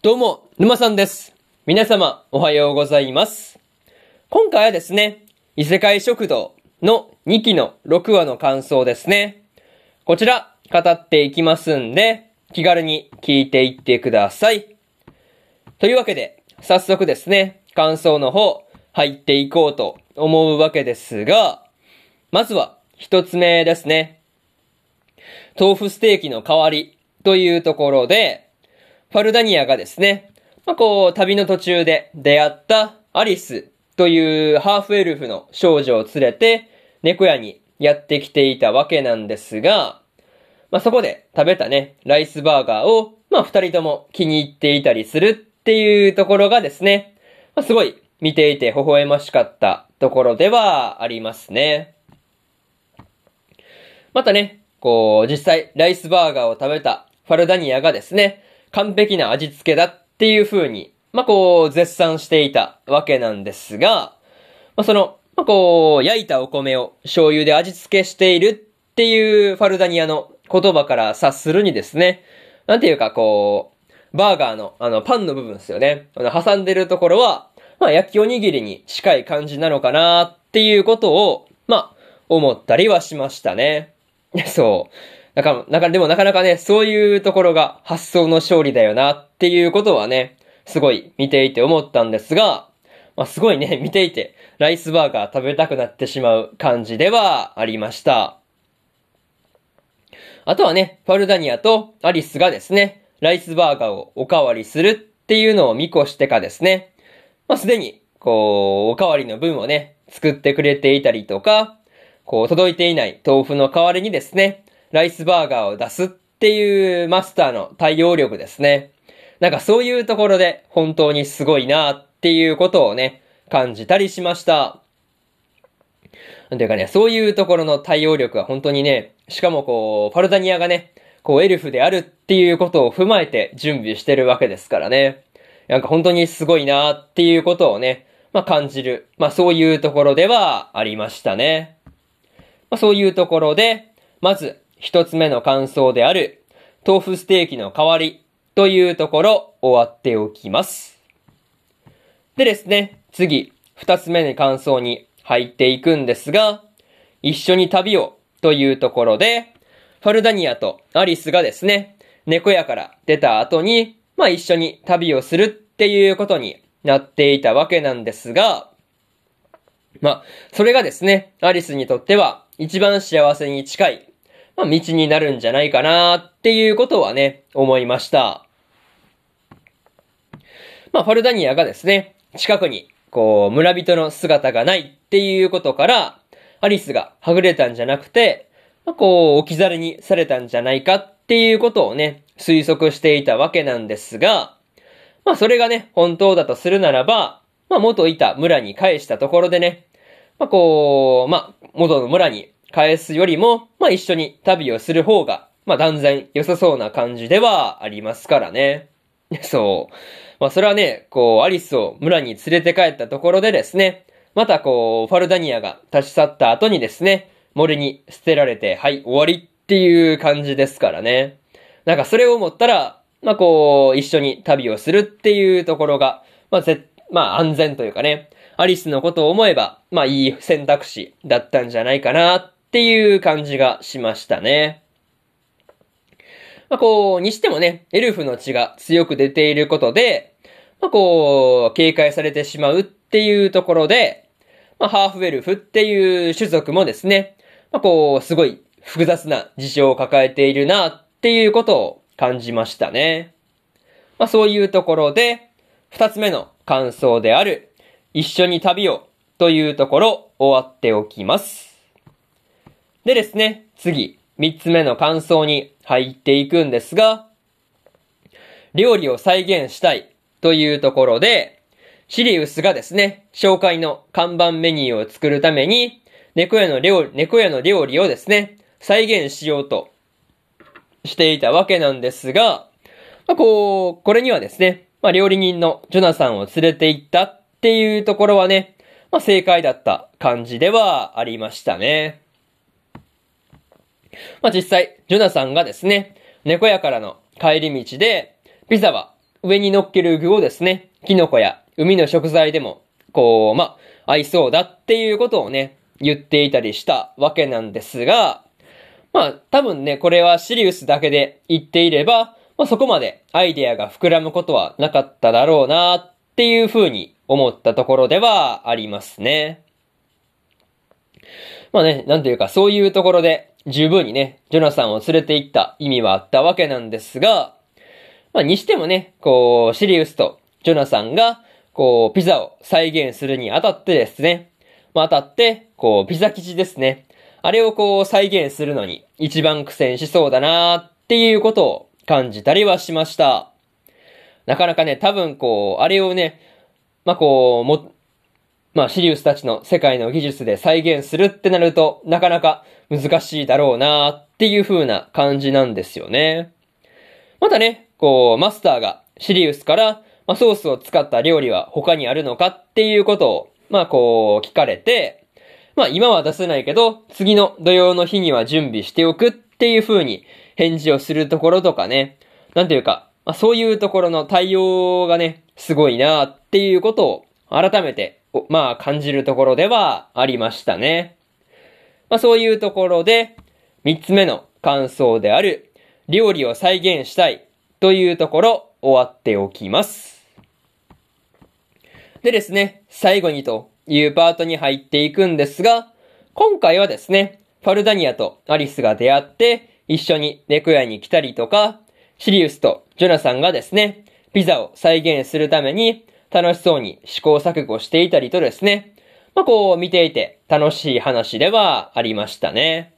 どうも、沼さんです。皆様、おはようございます。今回はですね、異世界食堂の2期の6話の感想ですね。こちら、語っていきますんで、気軽に聞いていってください。というわけで、早速ですね、感想の方、入っていこうと思うわけですが、まずは、一つ目ですね。豆腐ステーキの代わりというところで、ファルダニアがですね、まあ、こう、旅の途中で出会ったアリスというハーフエルフの少女を連れて、猫屋にやってきていたわけなんですが、まあ、そこで食べたね、ライスバーガーを、まあ、二人とも気に入っていたりするっていうところがですね、まあ、すごい見ていて微笑ましかったところではありますね。またね、こう、実際、ライスバーガーを食べたファルダニアがですね、完璧な味付けだっていう風に、まあ、こう、絶賛していたわけなんですが、まあ、その、まあ、こう、焼いたお米を醤油で味付けしているっていうファルダニアの言葉から察するにですね、なんていうかこう、バーガーのあのパンの部分ですよね。あの挟んでるところは、まあ焼きおにぎりに近い感じなのかなっていうことを、まあ、思ったりはしましたね。そう。だか、なんかでもなかなかね、そういうところが発想の勝利だよなっていうことはね、すごい見ていて思ったんですが、まあすごいね、見ていて、ライスバーガー食べたくなってしまう感じではありました。あとはね、ファルダニアとアリスがですね、ライスバーガーをおかわりするっていうのを見越してかですね、まあすでに、こう、おかわりの分をね、作ってくれていたりとか、こう、届いていない豆腐の代わりにですね、ライスバーガーを出すっていうマスターの対応力ですね。なんかそういうところで本当にすごいなっていうことをね、感じたりしました。なんていうかね、そういうところの対応力は本当にね、しかもこう、ファルダニアがね、こうエルフであるっていうことを踏まえて準備してるわけですからね。なんか本当にすごいなっていうことをね、まあ感じる。まあそういうところではありましたね。まあそういうところで、まず一つ目の感想である、豆腐ステーキの代わりというところ終わっておきます。でですね、次、二つ目の感想に入っていくんですが、一緒に旅をというところで、ファルダニアとアリスがですね、猫屋から出た後に、まあ一緒に旅をするっていうことになっていたわけなんですが、まあ、それがですね、アリスにとっては一番幸せに近い、まあ道になるんじゃないかなっていうことはね、思いました。まあ、ファルダニアがですね、近くに、こう、村人の姿がないっていうことから、アリスがはぐれたんじゃなくて、まあ、こう、置き去りにされたんじゃないかっていうことをね、推測していたわけなんですが、まあ、それがね、本当だとするならば、まあ、元いた村に返したところでね、まあ、こう、まあ、元の村に返すよりも、まあ、一緒に旅をする方が、まあ、断然良さそうな感じではありますからね。そう。まあ、それはね、こう、アリスを村に連れて帰ったところでですね、またこう、ファルダニアが立ち去った後にですね、森に捨てられて、はい、終わりっていう感じですからね。なんかそれを思ったら、まあこう、一緒に旅をするっていうところが、まあぜ、まあ安全というかね、アリスのことを思えば、まあいい選択肢だったんじゃないかなっていう感じがしましたね。まあこう、にしてもね、エルフの血が強く出ていることで、まあこう、警戒されてしまうっていうところで、まあハーフエルフっていう種族もですね、まあこう、すごい複雑な事情を抱えているなっていうことを感じましたね。まあそういうところで、二つ目の感想である、一緒に旅をというところ終わっておきます。でですね、次、三つ目の感想に入っていくんですが、料理を再現したいというところで、シリウスがですね、紹介の看板メニューを作るために、猫屋の料理、猫屋の料理をですね、再現しようとしていたわけなんですが、まあ、こう、これにはですね、まあ、料理人のジョナサンを連れて行ったっていうところはね、まあ、正解だった感じではありましたね。まあ、実際、ジョナサンがですね、猫屋からの帰り道で、ピザは上に乗っける具をですね、キノコや海の食材でも、こう、まあ、合いそうだっていうことをね、言っていたりしたわけなんですが、まあ、多分ね、これはシリウスだけで言っていれば、まあ、そこまでアイデアが膨らむことはなかっただろうなっっていうふうに思ったところではありますね。まあね、なんというかそういうところで十分にね、ジョナサンを連れて行った意味はあったわけなんですが、まあにしてもね、こう、シリウスとジョナサンが、こう、ピザを再現するにあたってですね、まああたって、こう、ピザ生地ですね。あれをこう再現するのに一番苦戦しそうだなっていうことを感じたりはしました。なかなかね、多分こう、あれをね、まあこう、も、まあシリウスたちの世界の技術で再現するってなると、なかなか難しいだろうなっていう風な感じなんですよね。またね、こう、マスターがシリウスから、まあソースを使った料理は他にあるのかっていうことを、まあこう、聞かれて、まあ今は出せないけど、次の土曜の日には準備しておくっていう風に返事をするところとかね、なんていうか、まあそういうところの対応がね、すごいなっていうことを改めて、まあ感じるところではありましたね。まあそういうところで、三つ目の感想である、料理を再現したいというところ終わっておきます。でですね、最後にというパートに入っていくんですが、今回はですね、ファルダニアとアリスが出会って一緒に猫屋に来たりとか、シリウスとジョナサンがですね、ピザを再現するために楽しそうに試行錯誤していたりとですね、まあ、こう見ていて楽しい話ではありましたね。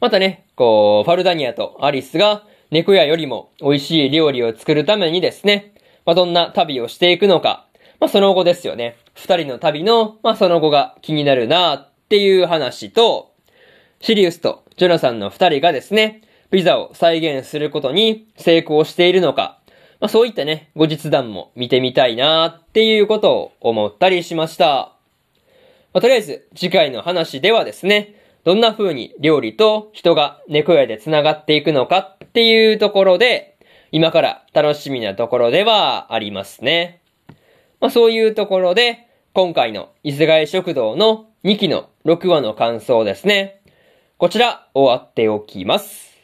またね、こう、ファルダニアとアリスが猫屋よりも美味しい料理を作るためにですね、まあ、どんな旅をしていくのか、まあ、その後ですよね。二人の旅の、まあ、その後が気になるなっていう話と、シリウスとジョナサンの二人がですね、ピザを再現することに成功しているのか、まあ、そういったね、後日談も見てみたいなっていうことを思ったりしました。まあ、とりあえず、次回の話ではですね、どんな風に料理と人が猫屋で繋がっていくのかっていうところで、今から楽しみなところではありますね。まあ、そういうところで、今回の伊勢貝食堂の2期の6話の感想ですね。こちら終わっておきます。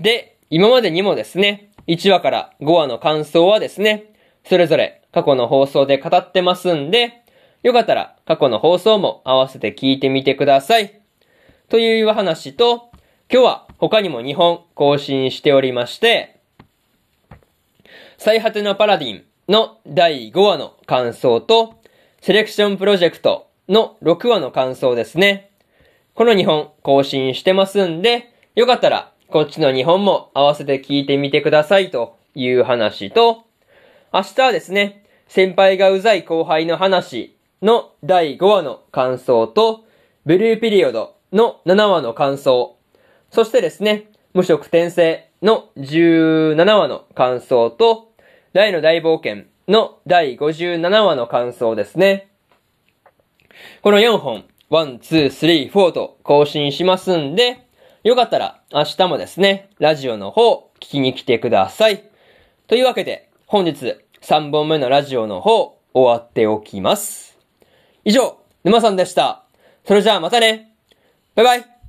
で、今までにもですね、1話から5話の感想はですね、それぞれ過去の放送で語ってますんで、よかったら過去の放送も合わせて聞いてみてください。という話と、今日は他にも2本更新しておりまして、最果てのパラディンの第5話の感想と、セレクションプロジェクトの6話の感想ですね。この2本更新してますんで、よかったらこっちの2本も合わせて聞いてみてくださいという話と、明日はですね、先輩がうざい後輩の話の第5話の感想と、ブルーピリオドの7話の感想、そしてですね、無色転生の17話の感想と、大の大冒険の第57話の感想ですね。この4本、1、2、3、4と更新しますんで、よかったら明日もですね、ラジオの方聞きに来てください。というわけで、本日3本目のラジオの方終わっておきます。以上、沼さんでした。それじゃあまたね。バイバイ。